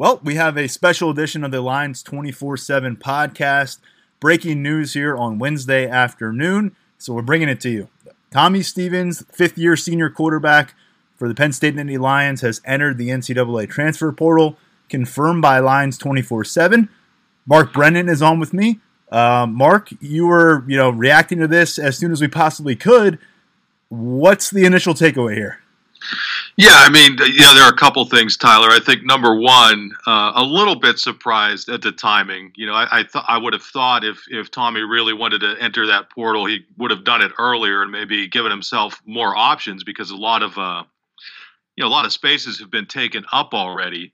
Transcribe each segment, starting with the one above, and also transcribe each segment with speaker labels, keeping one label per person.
Speaker 1: Well, we have a special edition of the Lions 24 7 podcast. Breaking news here on Wednesday afternoon. So we're bringing it to you. Tommy Stevens, fifth year senior quarterback for the Penn State Nittany Lions, has entered the NCAA transfer portal, confirmed by Lions 24 7. Mark Brennan is on with me. Uh, Mark, you were you know reacting to this as soon as we possibly could. What's the initial takeaway here?
Speaker 2: Yeah, I mean, yeah, there are a couple things, Tyler. I think number one, uh, a little bit surprised at the timing. You know, I I, th- I would have thought if if Tommy really wanted to enter that portal, he would have done it earlier and maybe given himself more options because a lot of uh, you know a lot of spaces have been taken up already.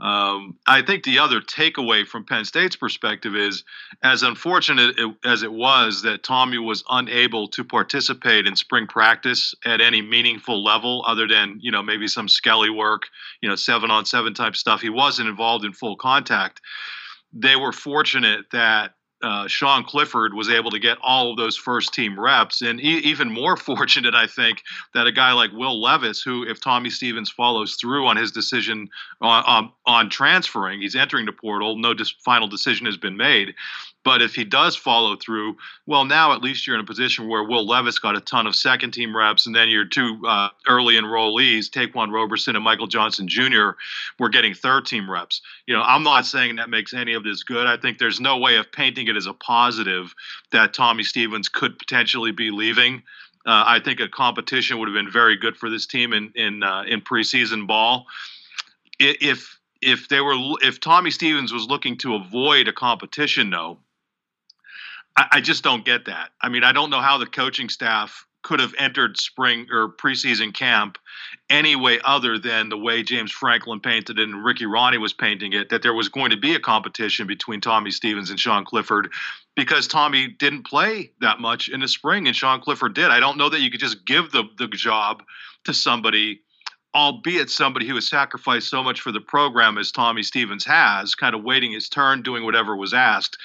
Speaker 2: Um, I think the other takeaway from Penn State's perspective is, as unfortunate as it was that Tommy was unable to participate in spring practice at any meaningful level, other than you know maybe some skelly work, you know seven on seven type stuff. He wasn't involved in full contact. They were fortunate that uh, Sean Clifford was able to get all of those first team reps. And e- even more fortunate, I think, that a guy like Will Levis, who, if Tommy Stevens follows through on his decision on, on, on transferring, he's entering the portal, no dis- final decision has been made. But if he does follow through, well, now at least you're in a position where Will Levis got a ton of second team reps, and then your two uh, early enrollees, Ta'Quan Roberson and Michael Johnson Jr., were getting third team reps. You know, I'm not saying that makes any of this good. I think there's no way of painting it as a positive that Tommy Stevens could potentially be leaving. Uh, I think a competition would have been very good for this team in in uh, in preseason ball. If if they were if Tommy Stevens was looking to avoid a competition, though, I, just don't get that. I mean, I don't know how the coaching staff could have entered spring or preseason camp any way other than the way James Franklin painted it and Ricky Rahne was painting it, that there was going to be a competition between Tommy Stevens and Sean Clifford because Tommy didn't play that much in the spring and Sean Clifford did. I don't know that you could just give the, the job to somebody, albeit somebody who has sacrificed so much for the program as Tommy Stevens has, kind of waiting his turn, doing whatever was asked.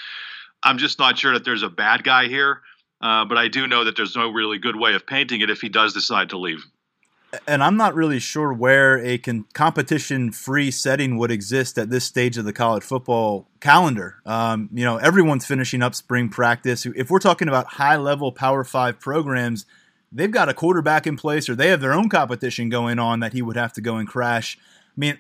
Speaker 2: I'm just not sure that there's a bad guy here, uh, but I do know that there's no really good way of painting it if he does decide to leave.
Speaker 1: And I'm not really sure where a con- competition-free setting would exist at this stage of the college football calendar. Um, you know, everyone's finishing up spring practice. If we're talking about high-level Power Five programs, they've got a quarterback in place, or they have their own competition going on that he would have to go and crash. I mean,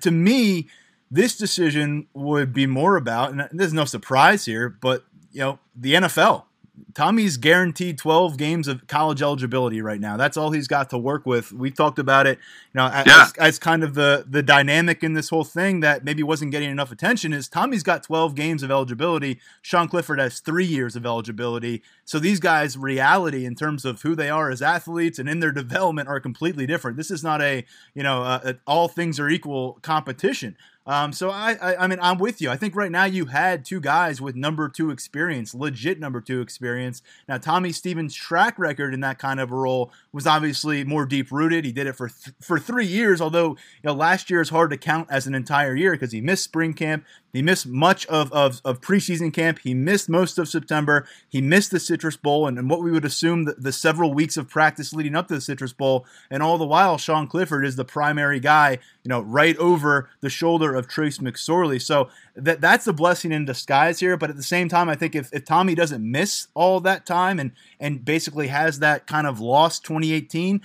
Speaker 1: to me, this decision would be more about, and there's no surprise here, but you know, the NFL. Tommy's guaranteed 12 games of college eligibility right now. That's all he's got to work with. We talked about it, you know, as, yeah. as, kind of the the dynamic in this whole thing that maybe wasn't getting enough attention is Tommy's got 12 games of eligibility. Sean Clifford has 3 years of eligibility. So these guys reality in terms of who they are as athletes and in their development are completely different. This is not a, you know, a, a all things are equal competition. Um, so I, I, I mean, I'm with you. I think right now you had two guys with number two experience, legit number two experience. Now Tommy Stevens' track record in that kind of a role was obviously more deep rooted. He did it for th- for three years, although you know last year is hard to count as an entire year because he missed spring camp, he missed much of, of, of, preseason camp. He missed most of September. He missed the Citrus Bowl and, and what we would assume the, the, several weeks of practice leading up to the Citrus Bowl. And all the while, Sean Clifford is the primary guy, you know, right over the shoulder of Trace McSorley. So that that's a blessing in disguise here. But at the same time, I think if, if Tommy doesn't miss all that time and and basically has that kind of lost 2018,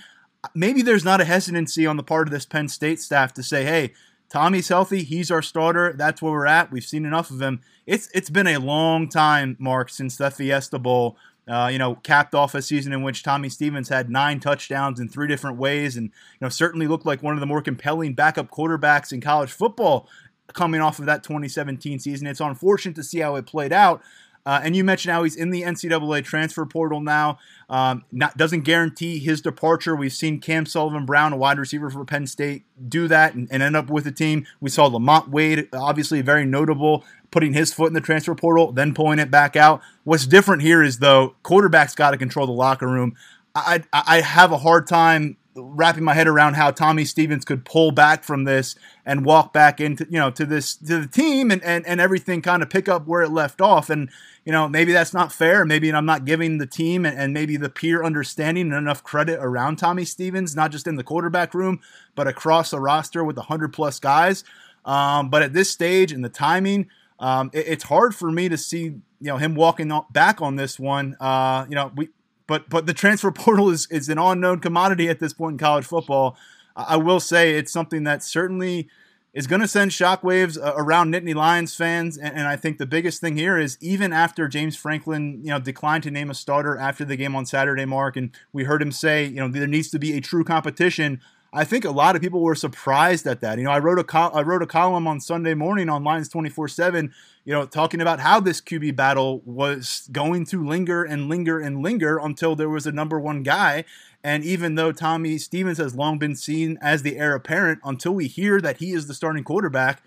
Speaker 1: maybe there's not a hesitancy on the part of this Penn State staff to say, hey, Tommy's healthy. He's our starter. That's where we're at. We've seen enough of him. It's it's been a long time, Mark, since the Fiesta Bowl. Uh, you know, capped off a season in which Tommy Stevens had nine touchdowns in three different ways, and you know certainly looked like one of the more compelling backup quarterbacks in college football coming off of that 2017 season. It's unfortunate to see how it played out, uh, and you mentioned how he's in the NCAA transfer portal now. Um, not, doesn't guarantee his departure. We've seen Cam Sullivan Brown, a wide receiver for Penn State, do that and, and end up with the team. We saw Lamont Wade, obviously very notable, putting his foot in the transfer portal, then pulling it back out. What's different here is though quarterbacks got to control the locker room. I, I, I have a hard time wrapping my head around how Tommy Stevens could pull back from this and walk back into you know to this to the team and and, and everything kind of pick up where it left off and you know maybe that's not fair maybe I'm not giving the team and, and maybe the peer understanding and enough credit around Tommy Stevens not just in the quarterback room but across the roster with 100 plus guys Um, but at this stage and the timing, um, it, it's hard for me to see you know him walking back on this one. Uh, you know, we but but the transfer portal is is an unknown commodity at this point in college football. I will say it's something that certainly is going to send shockwaves uh, around Nittany Lions fans. And, and, I think the biggest thing here is even after James Franklin, you know, declined to name a starter after the game on Saturday, Mark, and we heard him say, you know, there needs to be a true competition. I think a lot of people were surprised at that. You know, I wrote a col- I wrote a column on Sunday morning on Lions 24/7, you know, talking about how this QB battle was going to linger and linger and linger until there was a number 1 guy. And even though Tommy Stevens has long been seen as the heir apparent, until we hear that he is the starting quarterback,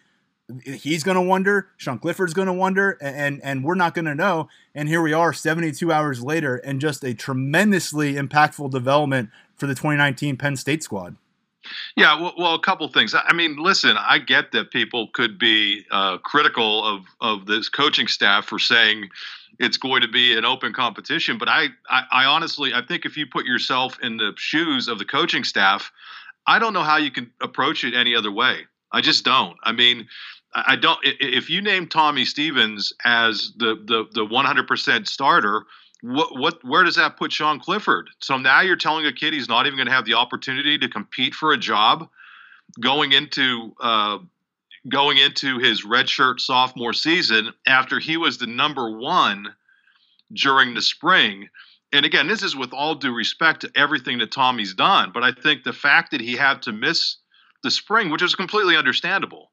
Speaker 1: he's going to wonder. Sean Clifford's going to wonder, and and we're not going to know. And here we are, 72 hours later, and just a tremendously impactful development for the 2019 Penn State squad.
Speaker 2: Yeah, well, well, a couple things. I mean, listen, I get that people could be uh, critical of of this coaching staff for saying it's going to be an open competition, but I, I, I honestly, I think if you put yourself in the shoes of the coaching staff, I don't know how you can approach it any other way. I just don't. I mean, I don't. If you name Tommy Stevens as the the the 100% starter, what what where does that put Sean Clifford? So now you're telling a kid he's not even going to have the opportunity to compete for a job going into uh, going into his redshirt sophomore season after he was the number one during the spring. And again, this is with all due respect to everything that Tommy's done, but I think the fact that he had to miss the spring, which is completely understandable,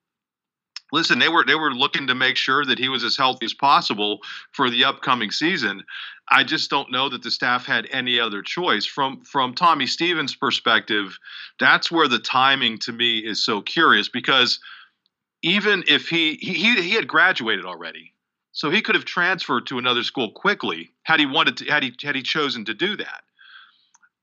Speaker 2: listen, they were they were looking to make sure that he was as healthy as possible for the upcoming season. I just don't know that the staff had any other choice. From from Tommy Stevens' perspective, that's where the timing to me is so curious because even if he he he had graduated already, so he could have transferred to another school quickly had he wanted to had he had he chosen to do that.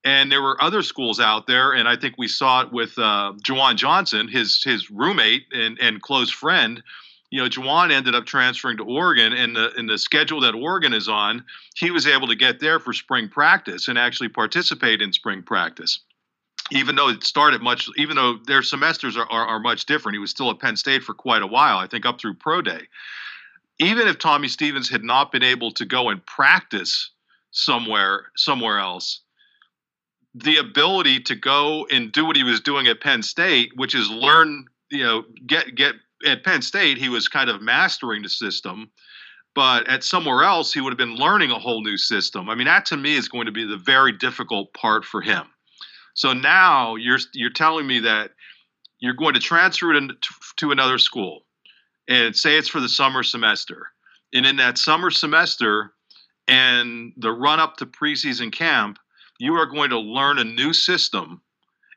Speaker 2: And there were other schools out there, and I think we saw it with uh, Juwan Johnson, his his roommate and, and close friend. You know, Juwan ended up transferring to Oregon, and the in the schedule that Oregon is on, he was able to get there for spring practice and actually participate in spring practice. Even though it started much, even though their semesters are, are, are much different, he was still at Penn State for quite a while. I think up through pro day. Even if Tommy Stevens had not been able to go and practice somewhere somewhere else, the ability to go and do what he was doing at Penn State, which is learn, you know, get get at Penn State, he was kind of mastering the system, but at somewhere else, he would have been learning a whole new system. I mean, that to me is going to be the very difficult part for him. So now you're you're telling me that you're going to transfer it to another school, and say it's for the summer semester, and in that summer semester and the run up to preseason camp you are going to learn a new system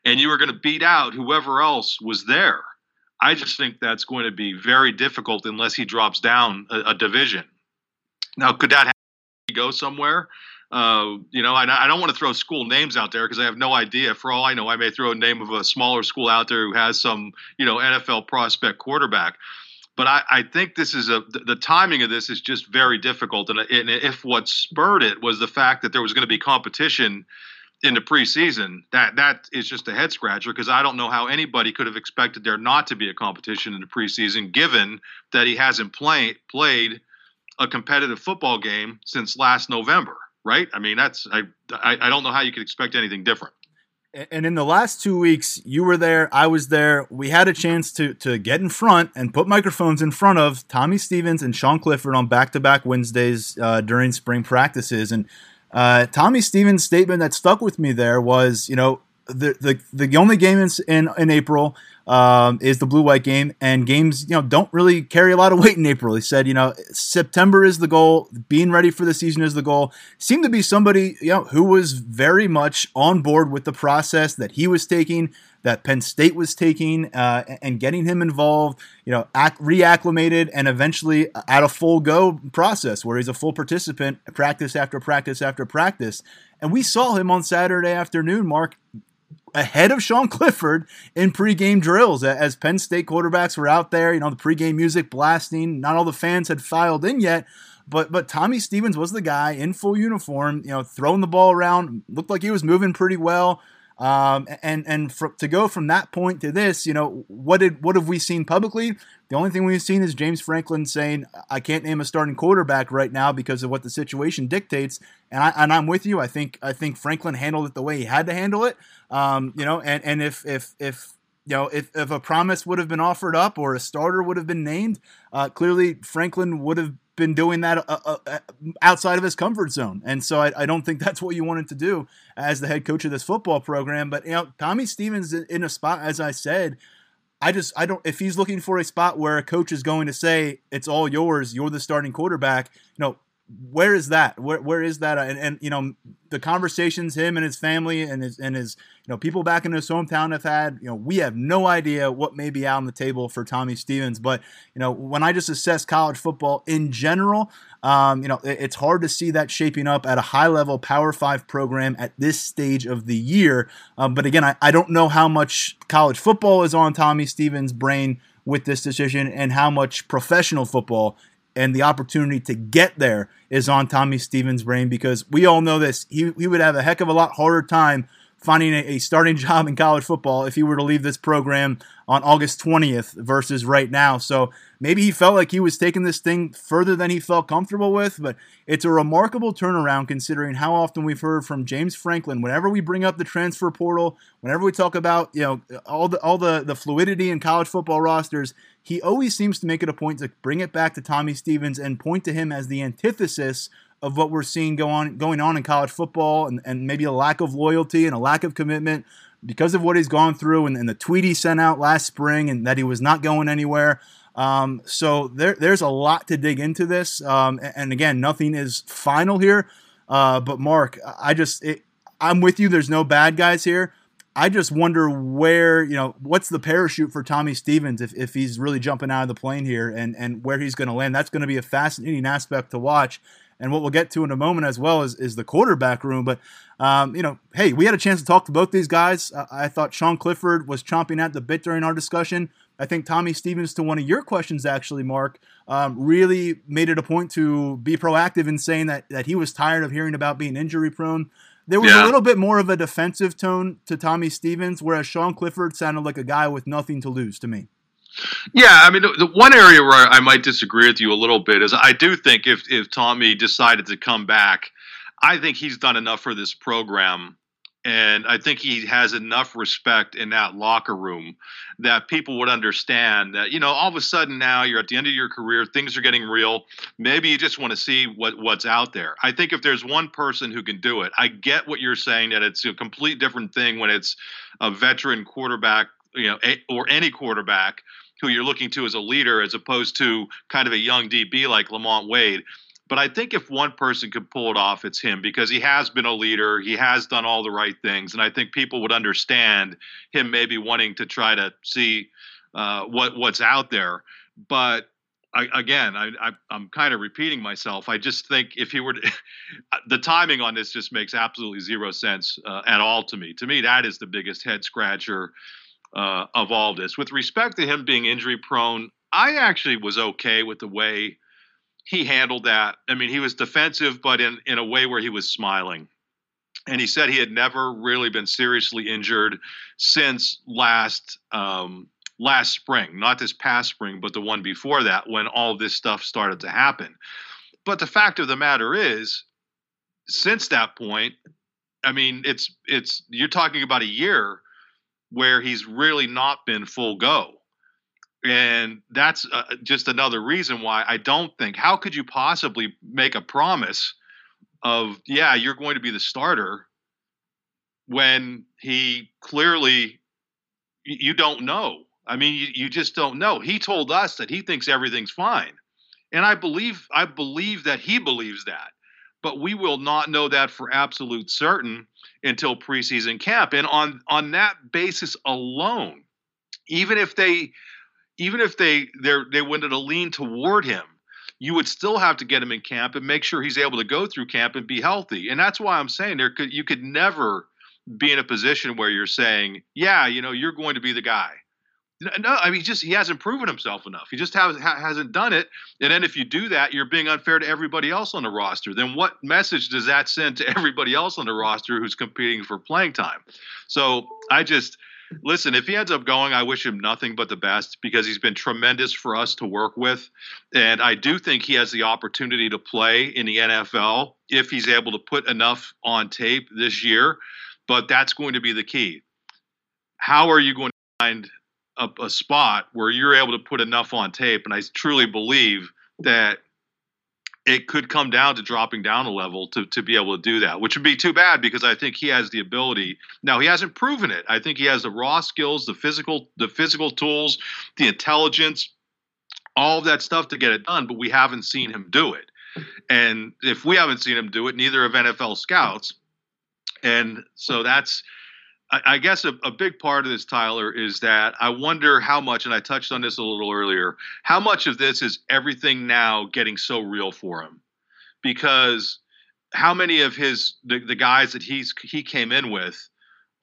Speaker 2: and you are going to beat out whoever else was there. I just think that's going to be very difficult unless he drops down a, a division. Now, could that go somewhere? Uh, you know, I, I don't want to throw school names out there because I have no idea. For all I know, I may throw a name of a smaller school out there who has some, you know, NFL prospect quarterback. But I, I think this is a the, timing of this is just very difficult. And, and if what spurred it was the fact that there was going to be competition in the preseason, that that is just a head scratcher because I don't know how anybody could have expected there not to be a competition in the preseason, given that he hasn't play, played a competitive football game since last November. Right? I mean, that's I I, I don't know how you could expect anything different.
Speaker 1: And in the last two weeks, you were there, I was there. We had a chance to to get in front and put microphones in front of Tommy Stevens and Sean Clifford on back to back Wednesdays uh, during spring practices. And uh, Tommy Stevens' statement that stuck with me there was, you know, the the, the only game in in, in April um, is the blue white game, and games you know don't really carry a lot of weight in April. He said, you know, September is the goal, being ready for the season is the goal. Seemed to be somebody you know who was very much on board with the process that he was taking, that Penn State was taking, uh, and getting him involved. You know, act, reacclimated, and eventually at a full go process where he's a full participant, practice after practice after practice. And we saw him on Saturday afternoon, Mark, ahead of Sean Clifford in pregame drills as Penn State quarterbacks were out there. You know, the pregame music blasting. Not all the fans had filed in yet, but but Tommy Stevens was the guy in full uniform. You know, throwing the ball around. Looked like he was moving pretty well. Um, and and for, to go from that point to this, you know, what did what have we seen publicly? The only thing we've seen is James Franklin saying, "I can't name a starting quarterback right now because of what the situation dictates." And I and I'm with you. I think I think Franklin handled it the way he had to handle it. Um, you know, and and if if if you know, if, if a promise would have been offered up or a starter would have been named, uh, clearly Franklin would have been doing that uh, uh, uh, outside of his comfort zone. And so I, I, don't think that's what you wanted to do as the head coach of this football program. But, you know, Tommy Stevens in a spot, as I said, I just, I don't, if he's looking for a spot where a coach is going to say, it's all yours, you're the starting quarterback, you know, where is that? Where where is that? And, and you know the conversations him and his family and his and his you know people back in his hometown have had. You know we have no idea what may be out on the table for Tommy Stevens. But you know when I just assess college football in general, um, you know it, it's hard to see that shaping up at a high level Power Five program at this stage of the year. Um, but again, I, I don't know how much college football is on Tommy Stevens' brain with this decision and how much professional football and the opportunity to get there is on Tommy Stevens' brain because we all know this. He, he would have a heck of a lot harder time finding a, a, starting job in college football if he were to leave this program on August 20th versus right now. So maybe he felt like he was taking this thing further than he felt comfortable with, but it's a remarkable turnaround considering how often we've heard from James Franklin whenever we bring up the transfer portal, whenever we talk about, you know, all the all the the fluidity in college football rosters, he always seems to make it a point to bring it back to Tommy Stevens and point to him as the antithesis of what we're seeing go on, going on in college football and, and maybe a lack of loyalty and a lack of commitment because of what he's gone through and, and the tweet he sent out last spring and that he was not going anywhere. Um, so there, there's a lot to dig into this. Um, and, again, nothing is final here. Uh, but Mark, I just, it, I'm with you. There's no bad guys here. I just wonder where, you know, what's the parachute for Tommy Stevens if, if he's really jumping out of the plane here and, and where he's going to land. That's going to be a fascinating aspect to watch and what we'll get to in a moment as well is, is the quarterback room. But, um, you know, hey, we had a chance to talk to both these guys. Uh, I thought Sean Clifford was chomping at the bit during our discussion. I think Tommy Stevens, to one of your questions, actually, Mark, um, really made it a point to be proactive in saying that, that he was tired of hearing about being injury prone. There was yeah. a little bit more of a defensive tone to Tommy Stevens, whereas Sean Clifford sounded like a guy with nothing to lose to me.
Speaker 2: Yeah, I mean, the, the, one area where I might disagree with you a little bit is I do think if if Tommy decided to come back, I think he's done enough for this program, and I think he has enough respect in that locker room that people would understand that you know all of a sudden now you're at the end of your career, things are getting real. Maybe you just want to see what what's out there. I think if there's one person who can do it, I get what you're saying that it's a complete different thing when it's a veteran quarterback you know, a, or any quarterback who you're looking to as a leader, as opposed to kind of a young DB like Lamont Wade. But I think if one person could pull it off, it's him because he has been a leader. He has done all the right things, and I think people would understand him maybe wanting to try to see uh, what what's out there. But I, again, I, am kind of repeating myself. I just think if he were to, the timing on this just makes absolutely zero sense uh, at all to me. To me, that is the biggest head scratcher uh, of all this. With respect to him being injury prone, I actually was okay with the way he handled that. I mean, he was defensive, but in, in a way where he was smiling. And he said he had never really been seriously injured since last um, last spring, not this past spring, but the one before that, when all this stuff started to happen. But the fact of the matter is, since that point, I mean, it's it's you're talking about a year where he's really not been full go. And that's uh, just another reason why I don't think, how could you possibly make a promise of, yeah, you're going to be the starter when he clearly, you don't know. I mean, you, you just don't know. He told us that he thinks everything's fine. And I believe, I believe that he believes that but we will not know that for absolute certain until preseason camp. And on on that basis alone, even if they even if they they wanted to lean toward him, you would still have to get him in camp and make sure he's able to go through camp and be healthy. And that's why I'm saying there could you could never be in a position where you're saying, yeah, you know, you're going to be the guy. No, I mean, just he hasn't proven himself enough. He just has, hasn't done it. And then if you do that, you're being unfair to everybody else on the roster. Then what message does that send to everybody else on the roster who's competing for playing time? So I just listen. If he ends up going, I wish him nothing but the best because he's been tremendous for us to work with, and I do think he has the opportunity to play in the NFL if he's able to put enough on tape this year. But that's going to be the key. How are you going to find a, a spot where you're able to put enough on tape. And I truly believe that it could come down to dropping down a level to, to be able to do that, which would be too bad because I think he has the ability. Now he hasn't proven it. I think he has the raw skills, the physical, the physical tools, the intelligence, all of that stuff to get it done, but we haven't seen him do it. And if we haven't seen him do it, neither have NFL scouts. And so that's I, guess a, a, big part of this, Tyler, is that I wonder how much, and I touched on this a little earlier, how much of this is everything now getting so real for him? Because how many of his the, the guys that he's he came in with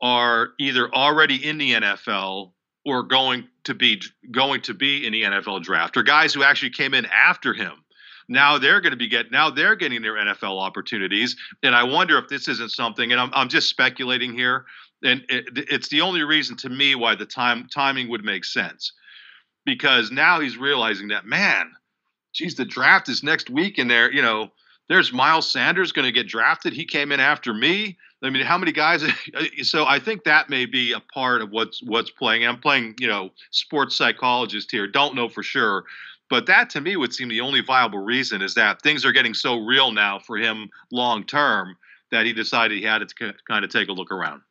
Speaker 2: are either already in the NFL or going to be going to be in the NFL draft, or guys who actually came in after him now they're going to be get now they're getting their NFL opportunities, and I wonder if this isn't something. And I'm I'm just speculating here, and it, it's the only reason to me why the time timing would make sense. Because now he's realizing that man geez the draft is next week and there you know there's miles sanders going to get drafted. He came in after me. I mean how many guys so i think that may be a part of what's what's playing. I'm playing you know sports psychologist here. Don't know for sure. But that to me would seem the only viable reason is that things are getting so real now for him long term that he decided he had to kind of take a look around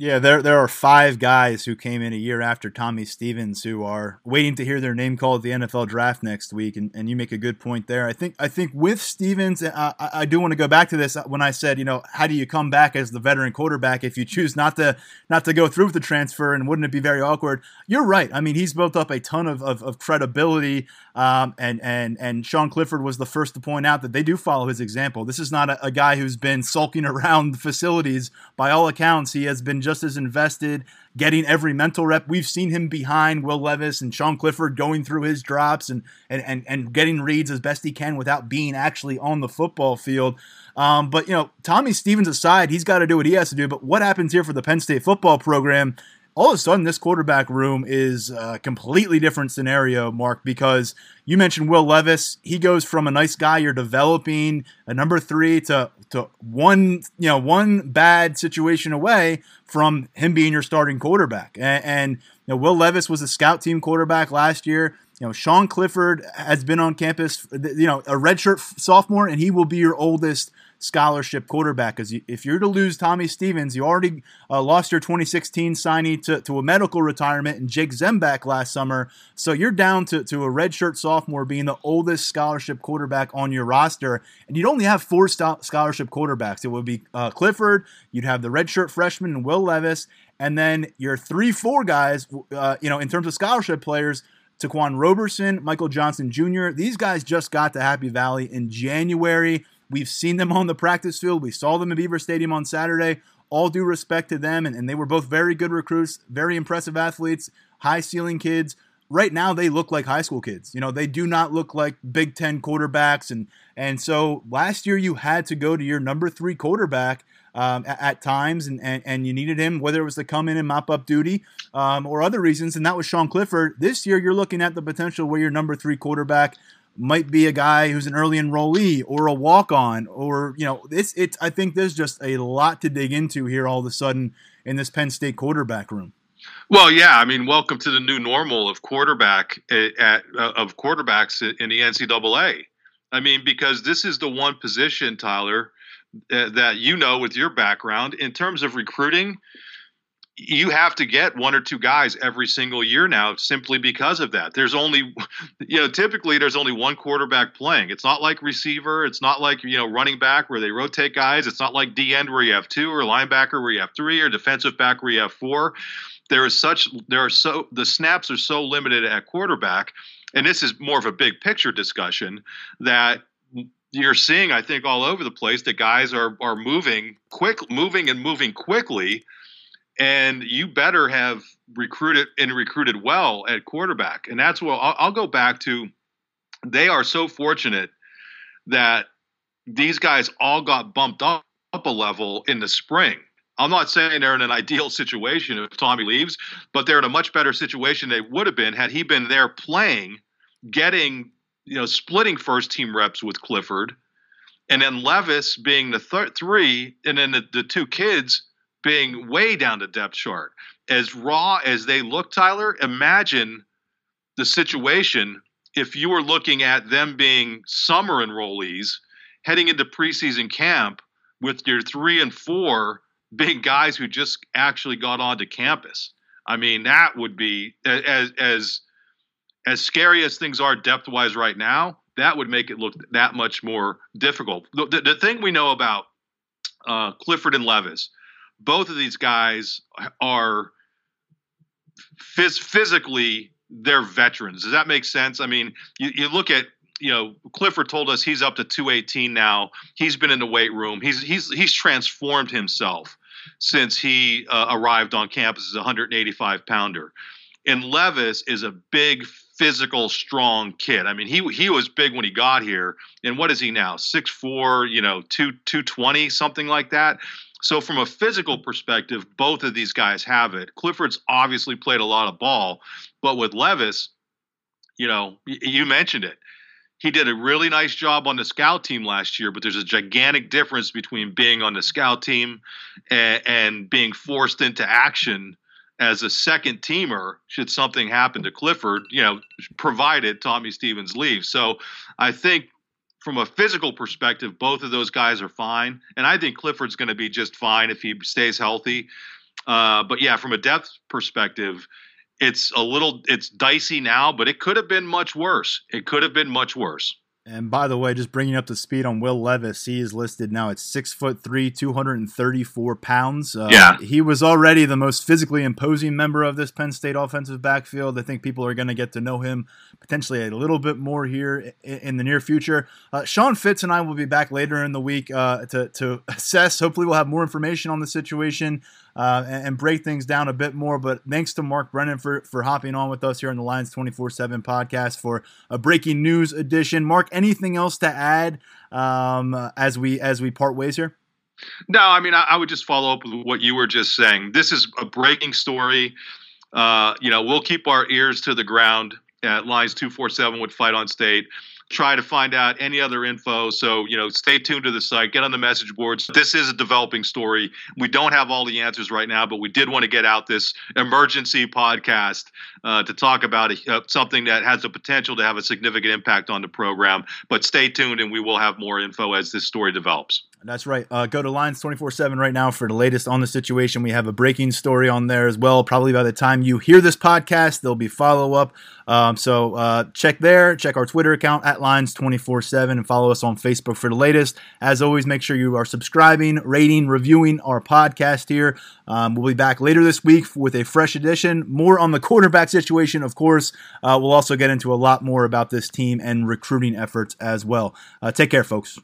Speaker 1: yeah, there there are five guys who came in a year after Tommy Stevens who are waiting to hear their name called at the NFL draft next week, and, and you make a good point there. I think I think with Stevens, I, I do want to go back to this uh, when I said, you know, how do you come back as the veteran quarterback if you choose not to not to go through with the transfer, and wouldn't it be very awkward? You're right. I mean, he's built up a ton of, of, of credibility, um, and and and Sean Clifford was the first to point out that they do follow his example. This is not a, a guy who's been sulking around the facilities. By all accounts, he has been just as invested, getting every mental rep. We've seen him behind Will Levis and Sean Clifford going through his drops and and and, and getting reads as best he can without being actually on the football field. Um, but you know, Tommy Stevens aside, he's got to do what he has to do. But what happens here for the Penn State football program? All of a sudden this quarterback room is a completely different scenario, Mark, because you mentioned Will Levis. He goes from a nice guy you're developing, a number three, to to one you know one bad situation away from him being your starting quarterback. And, and you know, Will Levis was a scout team quarterback last year. You know, Sean Clifford has been on campus, you know, a redshirt sophomore, and he will be your oldest scholarship quarterback. Because if you're to lose Tommy Stevens, you already uh, lost your 2016 signee to, to a medical retirement and Jake Zembiec last summer. So you're down to, to a redshirt sophomore being the oldest scholarship quarterback on your roster. And you'd only have four scholarship quarterbacks. It would be uh, Clifford, you'd have the redshirt freshman and Will Levis, and then your three, four guys, uh, you know, in terms of scholarship players. Ta'Quan Roberson, Michael Johnson Jr., these guys just got to Happy Valley in January. We've seen them on the practice field. We saw them at Beaver Stadium on Saturday. All due respect to them, and, and they were both very good recruits, very impressive athletes, high ceiling kids. Right now, they look like high school kids. You know, they do not look like Big Ten quarterbacks, and and so last year you had to go to your number three quarterback um, at, at, times, and, and, and you needed him, whether it was to come in and mop up duty um, or other reasons, and that was Sean Clifford. This year, you're looking at the potential where your number three quarterback might be a guy who's an early enrollee or a walk on or you know it's it's I think there's just a lot to dig into here all of a sudden in this Penn State quarterback room.
Speaker 2: Well, yeah, I mean, welcome to the new normal of quarterback eh, at, uh, of quarterbacks in the NCAA. I mean, because this is the one position, Tyler, uh, that you know with your background in terms of recruiting you have to get one or two guys every single year now simply because of that. There's only, you know, typically there's only one quarterback playing. It's not like receiver. It's not like, you know, running back where they rotate guys. It's not like D end where you have two or linebacker where you have three or defensive back where you have four. There is such, there are so, the snaps are so limited at quarterback. And this is more of a big picture discussion that you're seeing, I think, all over the place that guys are, are moving quick, moving and moving quickly and you better have recruited and recruited well at quarterback, and that's what I'll, I'll go back to. They are so fortunate that these guys all got bumped up, up a level in the spring. I'm not saying they're in an ideal situation if Tommy leaves, but they're in a much better situation they would have been had he been there playing, getting, you know, splitting first team reps with Clifford, and then Levis being the third three, and then the, the two kids being way down the depth chart. As raw as they look, Tyler, imagine the situation if you were looking at them being summer enrollees heading into preseason camp with your three and four big guys who just actually got onto campus. I mean, that would be as as as scary as things are depth wise right now. That would make it look that much more difficult. The, the, the thing we know about uh, Clifford and Levis, both of these guys are phys- physically they're veterans. Does that make sense? I mean, you, you look at you know, Clifford told us he's up to 218 now. He's been in the weight room. He's he's he's transformed himself since he uh, arrived on campus as a 185 pounder. And Levis is a big, physical, strong kid. I mean, he he was big when he got here. And what is he now? 6'4", you know, 2 220, something like that. So from a physical perspective, both of these guys have it. Clifford's obviously played a lot of ball, but with Levis, you know, you mentioned it he did a really nice job on the scout team last year, but there's a gigantic difference between being on the scout team and, and being forced into action as a second teamer should something happen to Clifford, you know, provided Tommy Stevens leaves. So I think from a physical perspective, both of those guys are fine. And I think Clifford's going to be just fine if he stays healthy. Uh, but yeah, from a depth perspective, it's a little it's dicey now, but it could have been much worse. It could have been much worse.
Speaker 1: And by the way, just bringing up the speed on Will Levis, he is listed now at six foot three, two hundred and thirty-four pounds.
Speaker 2: Uh, yeah,
Speaker 1: he was already the most physically imposing member of this Penn State offensive backfield. I think people are going to get to know him potentially a little bit more here in the near future. Uh, Sean Fitz and I will be back later in the week uh, to to assess. Hopefully, we'll have more information on the situation uh, and, and, break things down a bit more. But thanks to Mark Brennan for, for hopping on with us here on the Lions 24 7 podcast for a breaking news edition. Mark, anything else to add um, as we as we part ways here?
Speaker 2: No, I mean, I, I, would just follow up with what you were just saying. This is a breaking story. Uh, you know, we'll keep our ears to the ground at Lions 247 with Fight on State try to find out any other info. So, you know, stay tuned to the site, get on the message boards. This is a developing story. We don't have all the answers right now, but we did want to get out this emergency podcast uh, to talk about a, uh, something that has the potential to have a significant impact on the program. But stay tuned, and we will have more info as this story develops.
Speaker 1: That's right. Uh, go to Lions 24 7 right now for the latest on the situation. We have a breaking story on there as well. Probably by the time you hear this podcast, there'll be follow up. Um, so uh, check there, check our Twitter account at Lions 24 7, and follow us on Facebook for the latest. As always, make sure you are subscribing, rating, reviewing our podcast here. Um, we'll be back later this week with a fresh edition. More on the quarterback situation, of course. Uh, we'll also get into a lot more about this team and recruiting efforts as well. Uh, take care, folks.